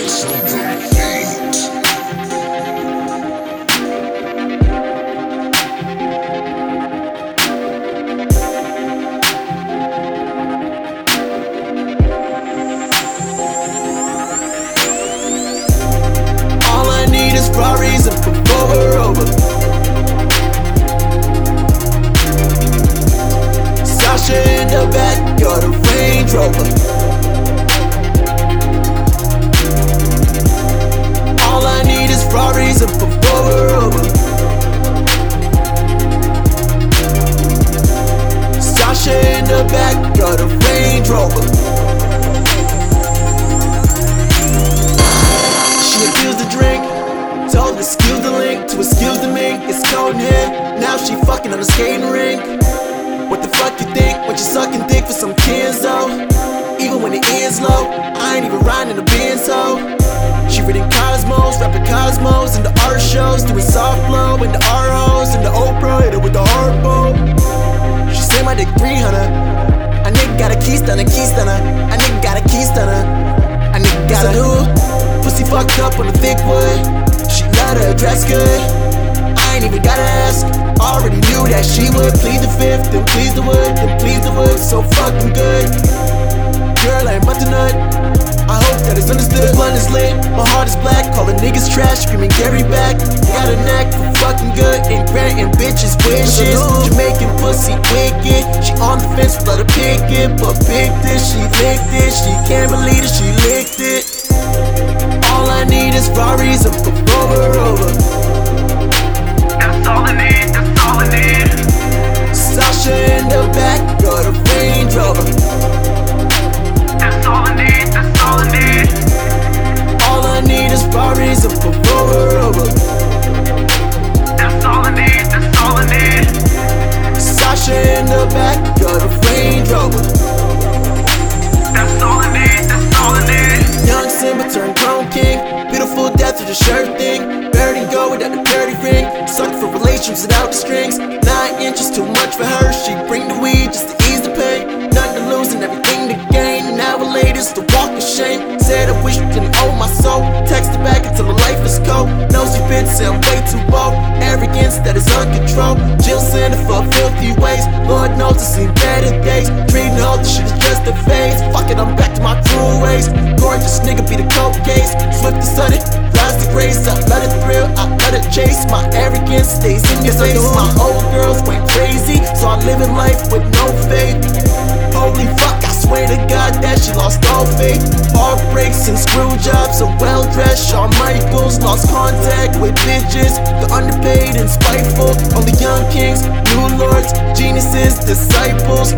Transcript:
So something. Fucking on a skating rink. What the fuck you think when you sucking dick for some kids though? Even when the end's low, I ain't even riding in the benzo. She reading Cosmos, rapping Cosmos, and the art shows, doing soft blow, and the ROs, and the Oprah, hit her with the harpo. She say my dick 300. A nigga got a key stunner, key stunner. A nigga got a key stunner. A nigga got a who? Pussy fucked up on the thick wood. She let her dress good. Ain't even gotta ask. Already knew that she would plead the fifth, then please the wood, then please the wood. So fucking good. Girl, I ain't about to nut. I hope that it's understood. The blunt is lit, my heart is black. Calling niggas trash, screaming Gary back. Got a knack for fucking good and granting bitches wishes. Jamaican pussy wicked. She on the fence, let her pick it. But picked it, she licked it. She can't believe it, she licked it. All I need is Ferraris and over over. The shirt thing. And go without the dirty ring. Sucked for relations without the strings. Nine inches too much for her. She bring the weed just to ease the pain. Nothing to lose and everything to gain. Now a latest to walk of shame. Said I wish you didn't my soul. Texted back until my life is cold. Nosy bitch say I'm way too bold. Arrogance that is uncontrolled. Jill Sander for filthy ways. Lord knows I've seen better days. Treating all this shit is just a phase. Fuck it, I'm back to my true ways. Gorgeous nigga be the cold case. Swift sudden, plastic race. I let it thrill, I let it chase. My arrogance stays in your face. My old girls went crazy, so I'm living life with no faith. Holy fuck, I swear to God that she lost all faith. Heartbreaks and screw jobs, so well dressed. Shawn Michaels lost contact with bitches. The underpaid and spiteful. Only young kings, new lords, geniuses, disciples.